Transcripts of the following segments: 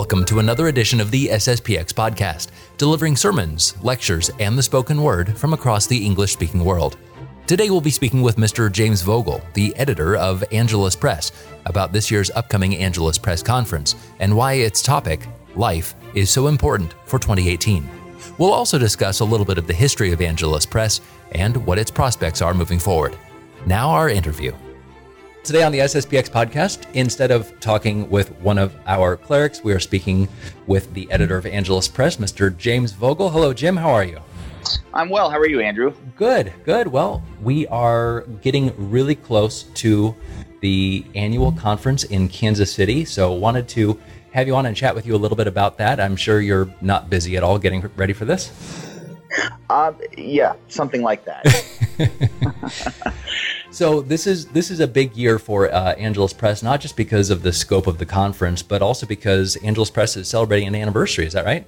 Welcome to another edition of the SSPX podcast, delivering sermons, lectures, and the spoken word from across the English speaking world. Today we'll be speaking with Mr. James Vogel, the editor of Angelus Press, about this year's upcoming Angelus Press conference and why its topic, life, is so important for 2018. We'll also discuss a little bit of the history of Angelus Press and what its prospects are moving forward. Now, our interview. Today on the SSPX podcast, instead of talking with one of our clerics, we are speaking with the editor of Angelus Press, Mr. James Vogel. Hello, Jim. How are you? I'm well. How are you, Andrew? Good, good. Well, we are getting really close to the annual conference in Kansas City, so wanted to have you on and chat with you a little bit about that. I'm sure you're not busy at all getting ready for this. Uh, yeah, something like that. so this is this is a big year for uh, Angelus Press, not just because of the scope of the conference, but also because Angelus Press is celebrating an anniversary. Is that right?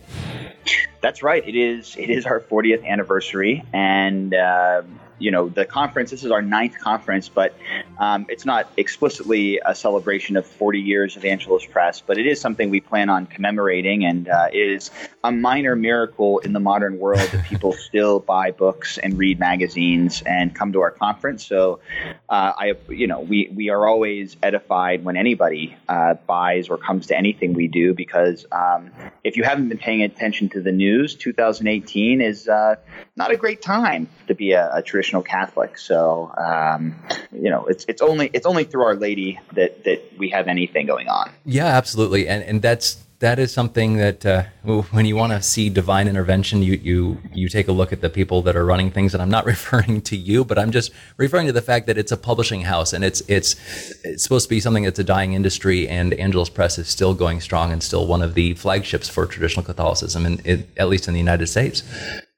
That's right. It is. It is our 40th anniversary, and uh, you know the conference. This is our ninth conference, but um, it's not explicitly a celebration of 40 years of Angelus Press, but it is something we plan on commemorating, and uh, it is a minor miracle in the modern world that people still buy books and read magazines and come to our conference. So, uh, I, you know, we we are always edified when anybody uh, buys or comes to anything we do because um, if you haven't been paying attention to the news, 2018 is uh, not a great time to be a, a traditional Catholic. So, um, you know, it's it's only it's only through Our Lady that that we have anything going on. Yeah, absolutely, and and that's that is something that uh, when you want to see divine intervention, you you you take a look at the people that are running things. And I'm not referring to you, but I'm just referring to the fact that it's a publishing house and it's it's it's supposed to be something that's a dying industry. And Angelus Press is still going strong and still one of the flagships for traditional Catholicism, in, at least in the United States.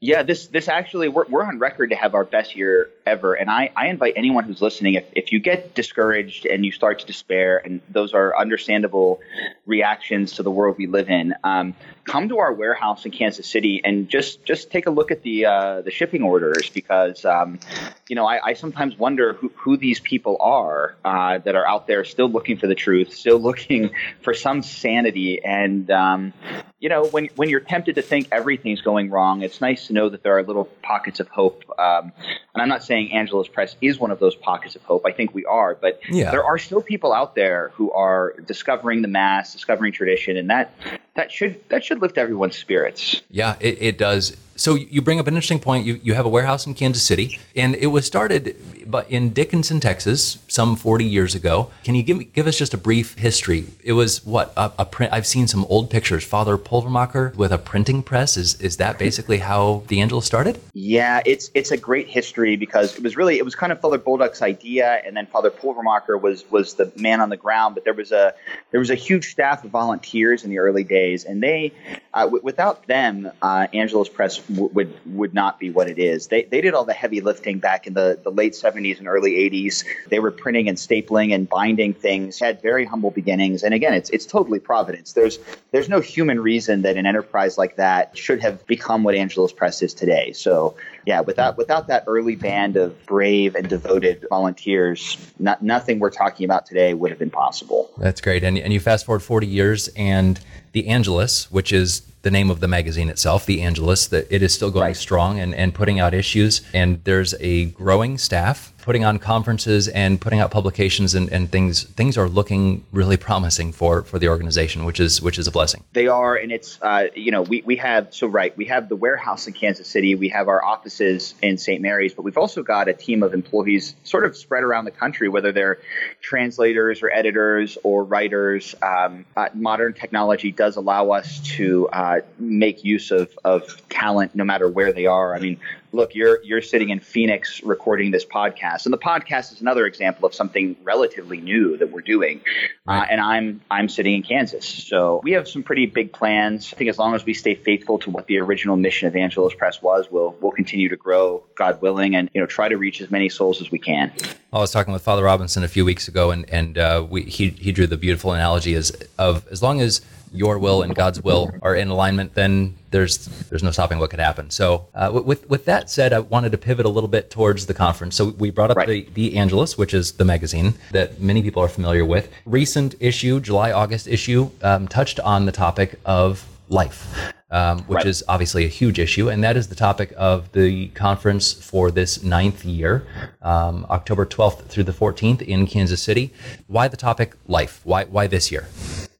Yeah, this this actually we're, we're on record to have our best year ever, and I, I invite anyone who's listening if, if you get discouraged and you start to despair, and those are understandable reactions to the world we live in, um, come to our warehouse in Kansas City and just just take a look at the uh, the shipping orders because um, you know I, I, sometimes wonder who, who these people are uh, that are out there still looking for the truth, still looking for some sanity, and um, you know when when you're tempted to think everything's going wrong, it's nice to know that there are little pockets of hope. Um, and I'm not saying Angelus Press is one of those pockets of hope. I think we are, but yeah. there are still people out there who are discovering the mass, discovering tradition, and that that should that should lift everyone's spirits. Yeah, it, it does. So you bring up an interesting point. You you have a warehouse in Kansas City, and it was started but in Dickinson, Texas, some 40 years ago. Can you give give us just a brief history? It was what a, a print. I've seen some old pictures. Father Pulvermacher with a printing press. Is is that basically how the Angelus started? Yeah, it's it's a great history because it was really it was kind of Father Bolduc's idea, and then Father Pulvermacher was was the man on the ground. But there was a there was a huge staff of volunteers in the early days, and they uh, w- without them, uh, Press would would not be what it is. They they did all the heavy lifting back in the the late 70s 70s and early 80s. They were printing and stapling and binding things. Had very humble beginnings. And again, it's it's totally providence. There's there's no human reason that an enterprise like that should have become what Angelus Press is today. So yeah, without without that early band of brave and devoted volunteers, not, nothing we're talking about today would have been possible. That's great. And and you fast forward 40 years and the Angelus, which is the name of the magazine itself, The Angelus, that it is still going right. strong and, and putting out issues. And there's a growing staff putting on conferences and putting out publications and, and things things are looking really promising for for the organization which is which is a blessing they are and it's uh, you know we, we have so right we have the warehouse in kansas city we have our offices in st mary's but we've also got a team of employees sort of spread around the country whether they're translators or editors or writers um, uh, modern technology does allow us to uh, make use of, of talent no matter where they are i mean look, you're you're sitting in Phoenix recording this podcast, and the podcast is another example of something relatively new that we're doing. Uh, right. Uh, and I'm I'm sitting in Kansas, so we have some pretty big plans. I think as long as we stay faithful to what the original mission of Angelus Press was, we'll we'll continue to grow, God willing, and you know try to reach as many souls as we can. I was talking with Father Robinson a few weeks ago, and and uh, we, he he drew the beautiful analogy as of as long as your will and God's will are in alignment, then there's there's no stopping what could happen. So, uh, with with that said, I wanted to pivot a little bit towards the conference. So we brought up right. the the Angelus, which is the magazine that many people are familiar with. Recent issue, July August issue, um, touched on the topic of life um, which right. is obviously a huge issue. And that is the topic of the conference for this ninth year, um, October 12th through the 14th in Kansas City. Why the topic life? Why, why this year?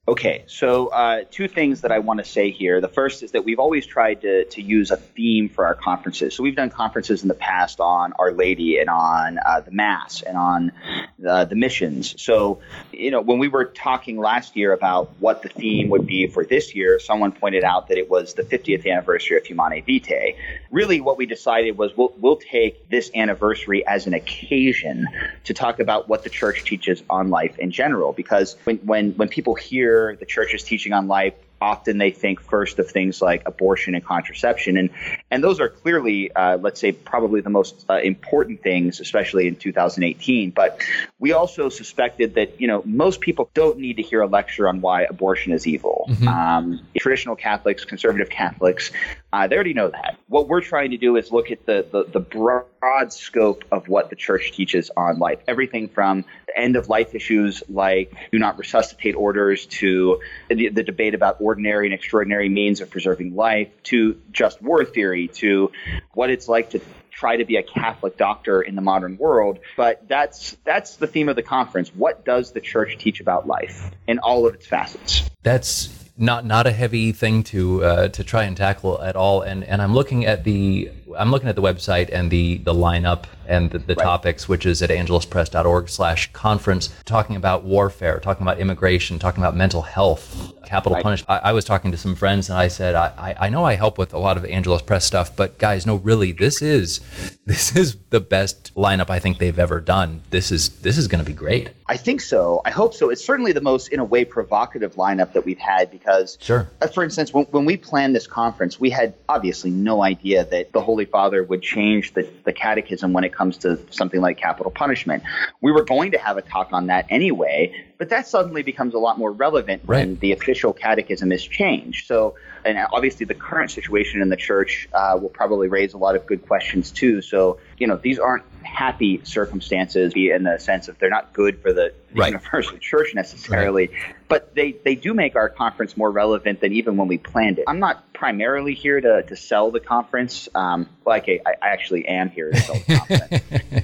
Okay, so uh, two things that I want to say here. The first is that we've always tried to, to use a theme for our conferences. So we've done conferences in the past on Our Lady and on uh, the Mass and on the, the missions. So, you know, when we were talking last year about what the theme would be for this year, someone pointed out that it was the 50th anniversary of Humanae Vitae. Really, what we decided was we'll, we'll take this anniversary as an occasion to talk about what the church teaches on life in general. Because when, when, when people hear hear the church's teaching on life often they think first of things like abortion and contraception, and and those are clearly, uh, let's say, probably the most uh, important things, especially in 2018. But we also suspected that you know most people don't need to hear a lecture on why abortion is evil. Mm-hmm. Um, traditional Catholics, conservative Catholics, uh, they already know that. What we're trying to do is look at the, the, the broad scope of what the church teaches on life. Everything from end of life issues like do not resuscitate orders to the, the debate about ordinary and extraordinary means of preserving life to just war theory to what it's like to try to be a Catholic doctor in the modern world. But that's that's the theme of the conference. What does the church teach about life in all of its facets? That's not not a heavy thing to uh, to try and tackle at all. And and I'm looking at the I'm looking at the website and the the lineup and the, the right. topics, which is at angeluspress.org slash conference, talking about warfare, talking about immigration, talking about mental health, capital right. punishment. I, I, was talking to some friends and I said, I, I know I help with a lot of Angelus Press stuff, but guys, no, really, this is this is the best lineup I think they've ever done. This is this is going to be great. I think so. I hope so. It's certainly the most, in a way, provocative lineup that we've had because, sure. Uh, for instance, when, when we planned this conference, we had obviously no idea that the Holy Father would change the, the catechism when it comes to something like capital punishment. We were going to have a talk on that anyway, but that suddenly becomes a lot more relevant right. when the official catechism is changed. So, and obviously the current situation in the church uh, will probably raise a lot of good questions too. So, you know, these aren't happy circumstances in the sense of they're not good for the right. universal church necessarily, right. but they, they do make our conference more relevant than even when we planned it. I'm not primarily here to, to sell the conference. Um, well, okay, I, I actually am here to sell the conference.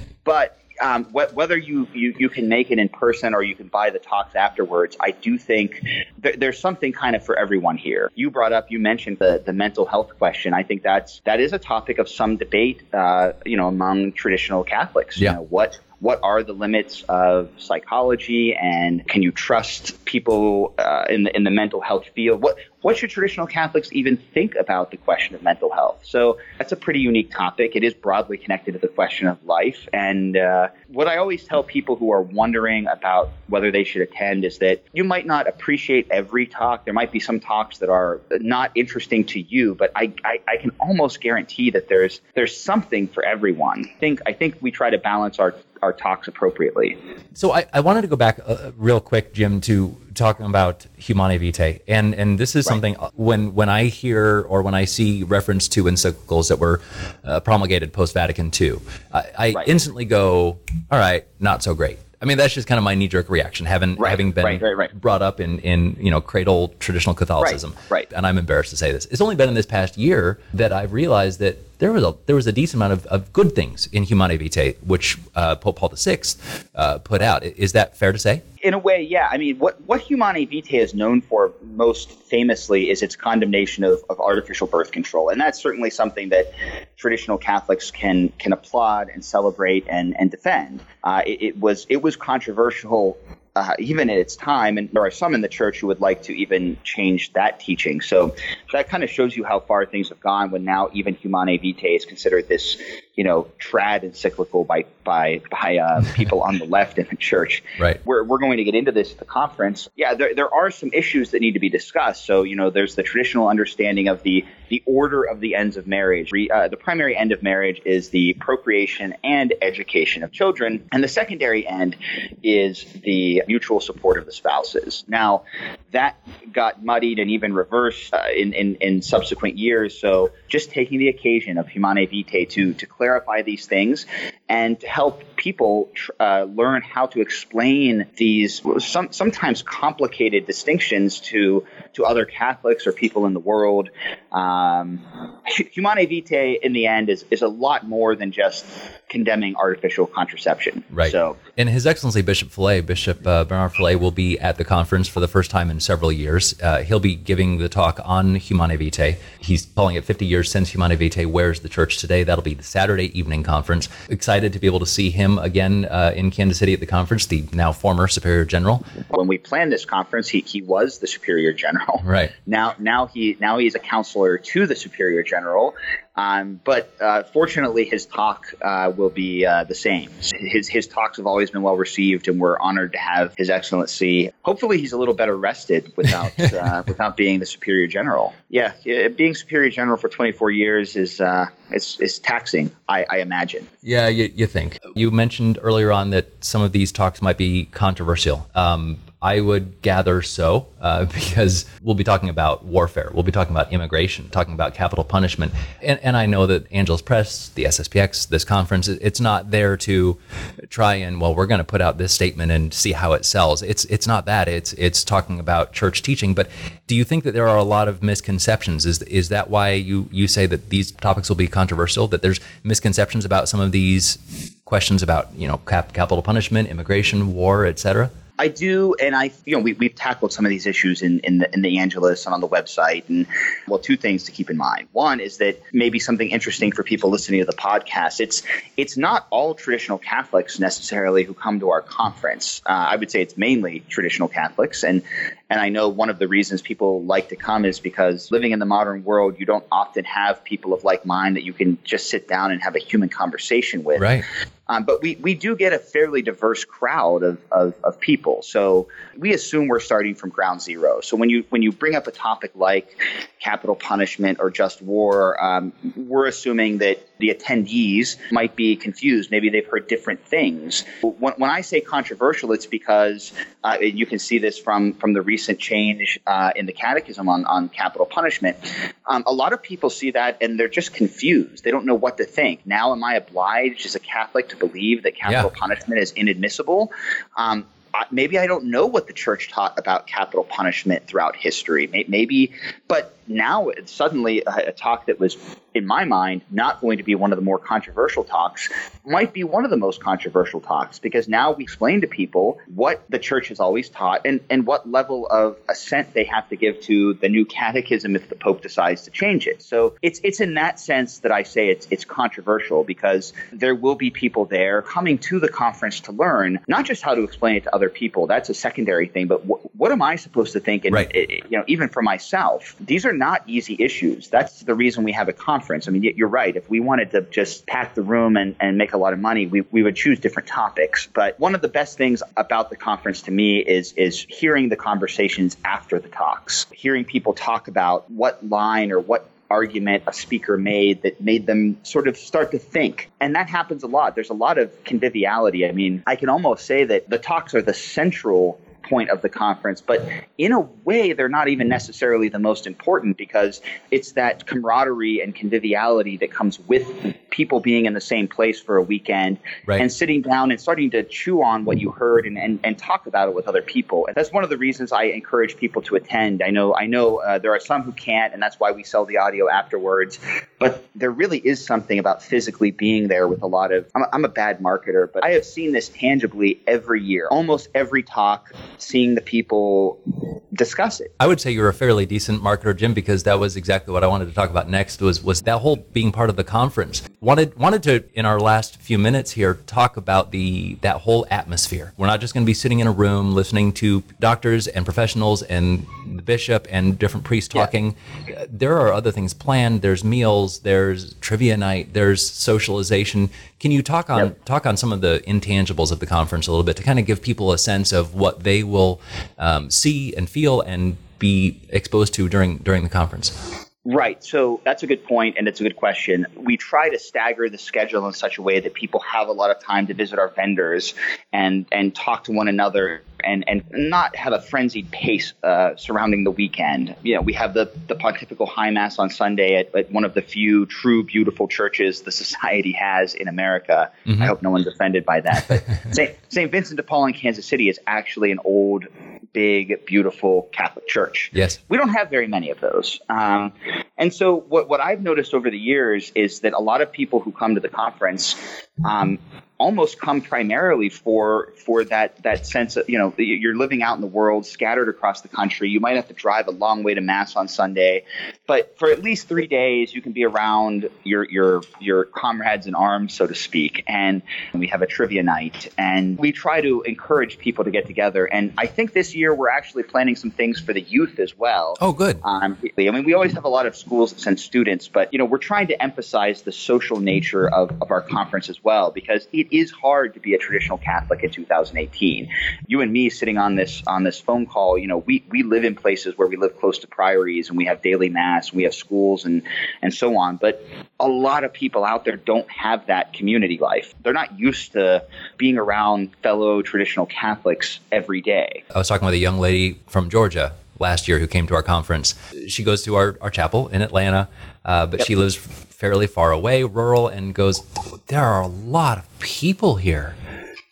um, wh- whether you, you, you can make it in person or you can buy the talks afterwards, I do think th- there's something kind of for everyone here. You brought up, you mentioned the, the mental health question. I think that's that is a topic of some debate, uh, you know, among traditional Catholics. Yeah. You know, what what are the limits of psychology and can you trust people uh, in the in the mental health field? What what should traditional Catholics even think about the question of mental health? So that's a pretty unique topic. It is broadly connected to the question of life. And uh, what I always tell people who are wondering about whether they should attend is that you might not appreciate every talk. There might be some talks that are not interesting to you, but I, I, I can almost guarantee that there's there's something for everyone. I think I think we try to balance our our talks appropriately. So I, I wanted to go back uh, real quick, Jim, to talking about Humanae Vitae, and and this is right. something uh, when when I hear or when I see reference to encyclicals that were uh, promulgated post Vatican II, I, I right. instantly go, all right, not so great. I mean, that's just kind of my knee jerk reaction, having right, having been right, right, brought up in in you know cradle traditional Catholicism. Right, And I'm embarrassed to say this. It's only been in this past year that I've realized that there was a there was a decent amount of, of good things in Humanae Vitae, which uh, Pope Paul VI uh, put out. Is that fair to say? In a way, yeah. I mean, what what Humanae Vitae is known for most famously is its condemnation of, of artificial birth control, and that's certainly something that traditional Catholics can can applaud and celebrate and and defend. Uh, it, it was it was controversial uh, even at its time, and there are some in the church who would like to even change that teaching. So that kind of shows you how far things have gone when now even Humanae Vitae is considered this, you know, trad encyclical by by by uh, people on the left in the church. Right. We're we're going to get into this at the conference. Yeah, there there are some issues that need to be discussed. So you know, there's the traditional understanding of the the order of the ends of marriage. Uh, the primary end of marriage is the procreation and education of children, and the secondary end is the mutual support of the spouses. Now, that got muddied and even reversed uh, in, in, in subsequent years. So, just taking the occasion of Humanae Vitae to to clarify these things and to help people uh, learn how to explain these some, sometimes complicated distinctions to to other Catholics or people in the world. Um, Humanae Vitae, in the end, is, is a lot more than just condemning artificial contraception. Right. So, and His Excellency Bishop Fellay, Bishop uh, Bernard Fellay, will be at the conference for the first time in several years. Uh, he'll be giving the talk on Humanae Vitae. He's calling it 50 years since Humanae Vitae. Where's the church today? That'll be the Saturday evening conference. Excited to be able to see him again uh, in Kansas City at the conference, the now former Superior General. When we planned this conference, he, he was the Superior General. Right. Now, now he now he's a counselor to the Superior General, um, but uh, fortunately, his talk uh, will be uh, the same. His his talks have always been well received, and we're honored to have His Excellency. Hopefully, he's a little better rested without uh, without being the Superior General. Yeah, being Superior General for 24 years is uh, it's, it's taxing. I, I imagine. Yeah, you, you, think. You mentioned earlier on that some of these talks might be controversial. Um, I would gather so, uh, because we'll be talking about warfare. We'll be talking about immigration, talking about capital punishment. And, and I know that Angelus Press, the SSPX, this conference, it's not there to try and, well, we're going to put out this statement and see how it sells. It's, it's not that. It's, it's talking about church teaching. But do you think that there are a lot of misconceptions? Is, is that why you, you say that these topics will be controversial, that there's misconceptions about some of these questions about, you know, cap, capital punishment, immigration, war, et cetera? I do, and I, you know, we, we've tackled some of these issues in, in the in the Angelus and on the website. And well, two things to keep in mind. One is that maybe something interesting for people listening to the podcast. It's it's not all traditional Catholics necessarily who come to our conference. Uh, I would say it's mainly traditional Catholics, and and I know one of the reasons people like to come is because living in the modern world, you don't often have people of like mind that you can just sit down and have a human conversation with. Right. Um, but we, we do get a fairly diverse crowd of, of, of, people. So we assume we're starting from ground zero. So when you when you bring up a topic like capital punishment or just war, um, we're assuming that the attendees might be confused. Maybe they've heard different things. When, when I say controversial, it's because uh, you can see this from, from the recent change uh, in the catechism on, on capital punishment. Um, a lot of people see that and they're just confused. They don't know what to think. Now, am I obliged as a Catholic to believe that capital yeah. punishment is inadmissible? Um, maybe I don't know what the church taught about capital punishment throughout history. Maybe, but now it's suddenly a, a, talk that was, in my mind, not going to be one of the more controversial talks might be one of the most controversial talks because now we explain to people what the church has always taught and, and what level of assent they have to give to the new catechism if the Pope decides to change it. So it's it's in that sense that I say it's it's controversial because there will be people there coming to the conference to learn not just how to explain it to other people. That's a secondary thing, but wh- what am I supposed to think? And right. it, you know, even for myself, these are not easy issues. That's the reason we have a conference. I mean, you're right. If we wanted to just pack the room and, and make a lot of money, we, we would choose different topics. But one of the best things about the conference to me is is hearing the conversations after the talks, hearing people talk about what line or what argument a speaker made that made them sort of start to think. And that happens a lot. There's a lot of conviviality. I mean, I can almost say that the talks are the central point of the conference. But in a way, they're not even necessarily the most important because it's that camaraderie and conviviality that comes with people being in the same place for a weekend right. and sitting down and starting to chew on what you heard and, and, and talk about it with other people. And that's one of the reasons I encourage people to attend. I know I know uh, there are some who can't, and that's why we sell the audio afterwards. But there really is something about physically being there with a lot of. I'm, I'm a bad marketer, but I have seen this tangibly every year. Almost every talk seeing the people discuss it. I would say you're a fairly decent marketer, Jim, because that was exactly what I wanted to talk about next was was that whole being part of the conference. Wanted wanted to in our last few minutes here talk about the that whole atmosphere. We're not just going to be sitting in a room listening to doctors and professionals and the bishop and different priests talking. Yeah. There are other things planned. There's meals. There's trivia night. There's socialization. Can you talk on yep. talk on some of the intangibles of the conference a little bit to kind of give people a sense of what they will um, see and feel and be exposed to during during the conference? Right. So that's a good point, and it's a good question. We try to stagger the schedule in such a way that people have a lot of time to visit our vendors and and talk to one another and and not have a frenzied pace uh, surrounding the weekend. You know, we have the the Pontifical High Mass on Sunday at, at one of the few true beautiful churches the society has in America. Mm-hmm. I hope no one's offended by that. But St. Vincent de Paul in Kansas City is actually an old big, beautiful Catholic church. Yes. We don't have very many of those. Um, and so what, what I've noticed over the years is that a lot of people who come to the conference um, almost come primarily for for that that sense of you know you're living out in the world scattered across the country. You might have to drive a long way to mass on sunday but for at least three days you can be around your your your comrades in arms so to speak and we have a trivia night. And we try to encourage people to get together. And i think this year we're actually planning some things for the youth as well. Oh good. Um, i mean we always have a lot of schools that send students but you know we're trying to emphasize the social nature of, of our conference as well because it is hard to be a traditional Catholic in 2018. You and me sitting on this on this phone call, you know, we, we live in places where we live close to priories and we have daily mass, and we have schools and and so on. But a lot of people out there don't have that community life. They're not used to being around fellow traditional Catholics every day. I was talking with a young lady from Georgia last year who came to our conference. She goes to our, our chapel in Atlanta, uh, but yep. she lives fairly far away, rural, and goes, There are a lot of people here.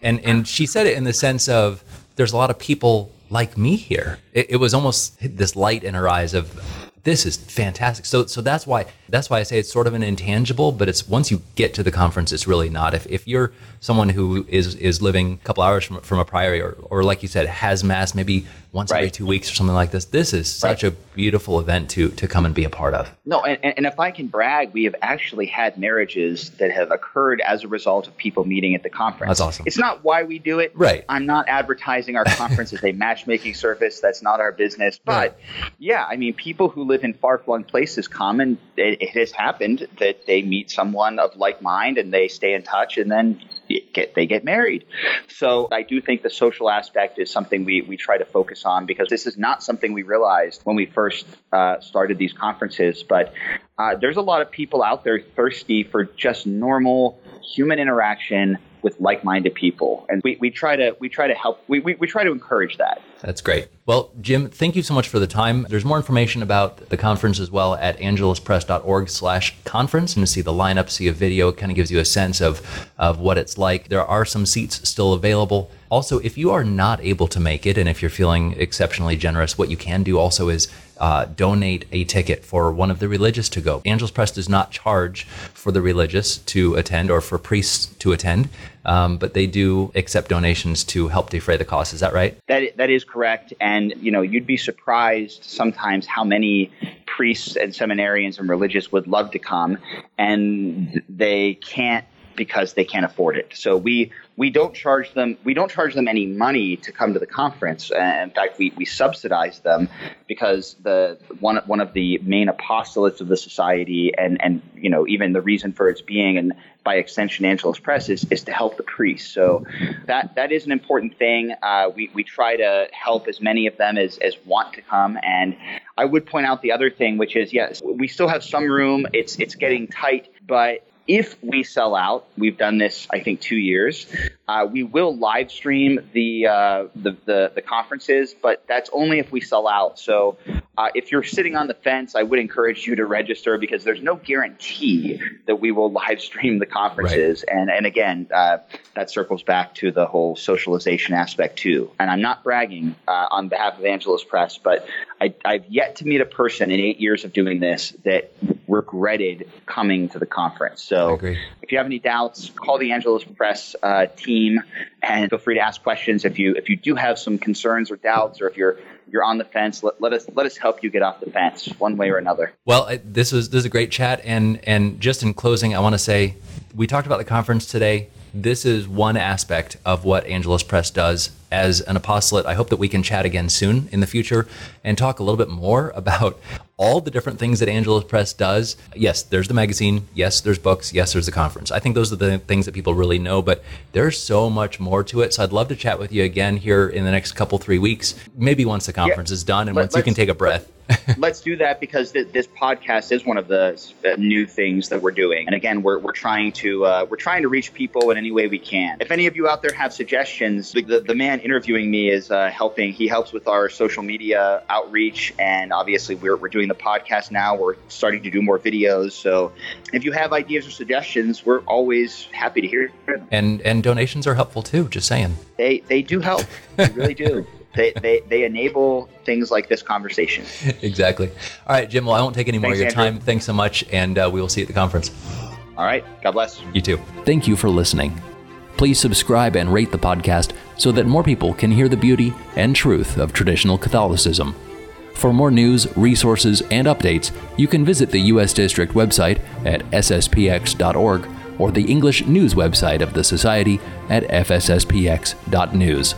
And, and she said it in the sense of, There's a lot of people like me here. It, it was almost this light in her eyes of, this is fantastic. So so that's why that's why I say it's sort of an intangible, but it's once you get to the conference, it's really not. If if you're someone who is is living a couple hours from from a priory or or like you said has mass maybe once right. every two weeks or something like this. This is such right. a beautiful event to to come and be a part of. No, and, and if I can brag, we have actually had marriages that have occurred as a result of people meeting at the conference. That's awesome. It's not why we do it. Right. I'm not advertising our conference as a matchmaking service. That's not our business. But right. yeah, I mean, people who live in far flung places come and it, it has happened that they meet someone of like mind and they stay in touch and then get they get married. So I do think the social aspect is something we, we try to focus on because this is not something we realized when we first uh, started these conferences. But uh, there's a lot of people out there thirsty for just normal human interaction with like-minded people. And we, we try to we try to help we, we, we try to encourage that. That's great. Well jim thank you so much for the time. There's more information about the conference as well at angeluspress.org slash conference. And to see the lineup see a video it kind of gives you a sense of of what it's like. There are some seats still available. Also if you are not able to make it and if you're feeling exceptionally generous what you can do also is uh, donate a ticket for one of the religious to go. Angelus Press does not charge for the religious to attend or for priests to attend, um, but they do accept donations to help defray the cost. Is that right? That that is correct. And you know, you'd be surprised sometimes how many priests and seminarians and religious would love to come, and they can't because they can't afford it. So we we don't charge them we don't charge them any money to come to the conference. Uh, in fact, we, we subsidize them because the one one of the main apostolates of the society and and you know even the reason for its being and by extension Angelus Press is, is to help the priests. So that that is an important thing. Uh, we we try to help as many of them as as want to come. And I would point out the other thing, which is yes, we still have some room. It's it's getting tight, but if we sell out, we've done this, I think, two years. Uh, we will live stream the, uh, the, the the conferences, but that's only if we sell out. So, uh, if you're sitting on the fence, I would encourage you to register because there's no guarantee that we will live stream the conferences. Right. And and again, uh, that circles back to the whole socialization aspect too. And I'm not bragging uh, on behalf of Angelus Press, but I, I've yet to meet a person in eight years of doing this that regretted coming to the conference. So if you have any doubts, call the Angelus Press uh, team and feel free to ask questions. If you if you do have some concerns or doubts, or if you're you're on the fence, let, let us let us help you get off the fence one way or another. Well, this was this is a great chat, and and just in closing, I want to say we talked about the conference today this is one aspect of what Angelus Press does as an apostolate. I hope that we can chat again soon in the future and talk a little bit more about all the different things that Angelus Press does. Yes, there's the magazine. Yes, there's books. Yes, there's the conference. I think those are the things that people really know, but there's so much more to it. So I'd love to chat with you again here in the next couple, three weeks, maybe once the conference yeah. is done and Let, once you can take a breath. let's do that because th- this podcast is one of the new things that we're doing. And again, we're, we're trying to uh, we're trying to reach people in any way we can. If any of you out there have suggestions, the, the, the man interviewing me is uh, helping. He helps with our social media outreach, and obviously we're we're doing the podcast now. We're starting to do more videos. So if you have ideas or suggestions, we're always happy to hear them. And and donations are helpful too. Just saying. They they do help. They really do. they, they, they enable things like this conversation. exactly. All right, Jim. Well, I won't take any more Thanks, of your Andrew. time. Thanks so much, and uh, we will see you at the conference. All right. God bless. You too. Thank you for listening. Please subscribe and rate the podcast so that more people can hear the beauty and truth of traditional Catholicism. For more news, resources, and updates, you can visit the U.S. District website at sspx.org or the English news website of the Society at fsspx.news.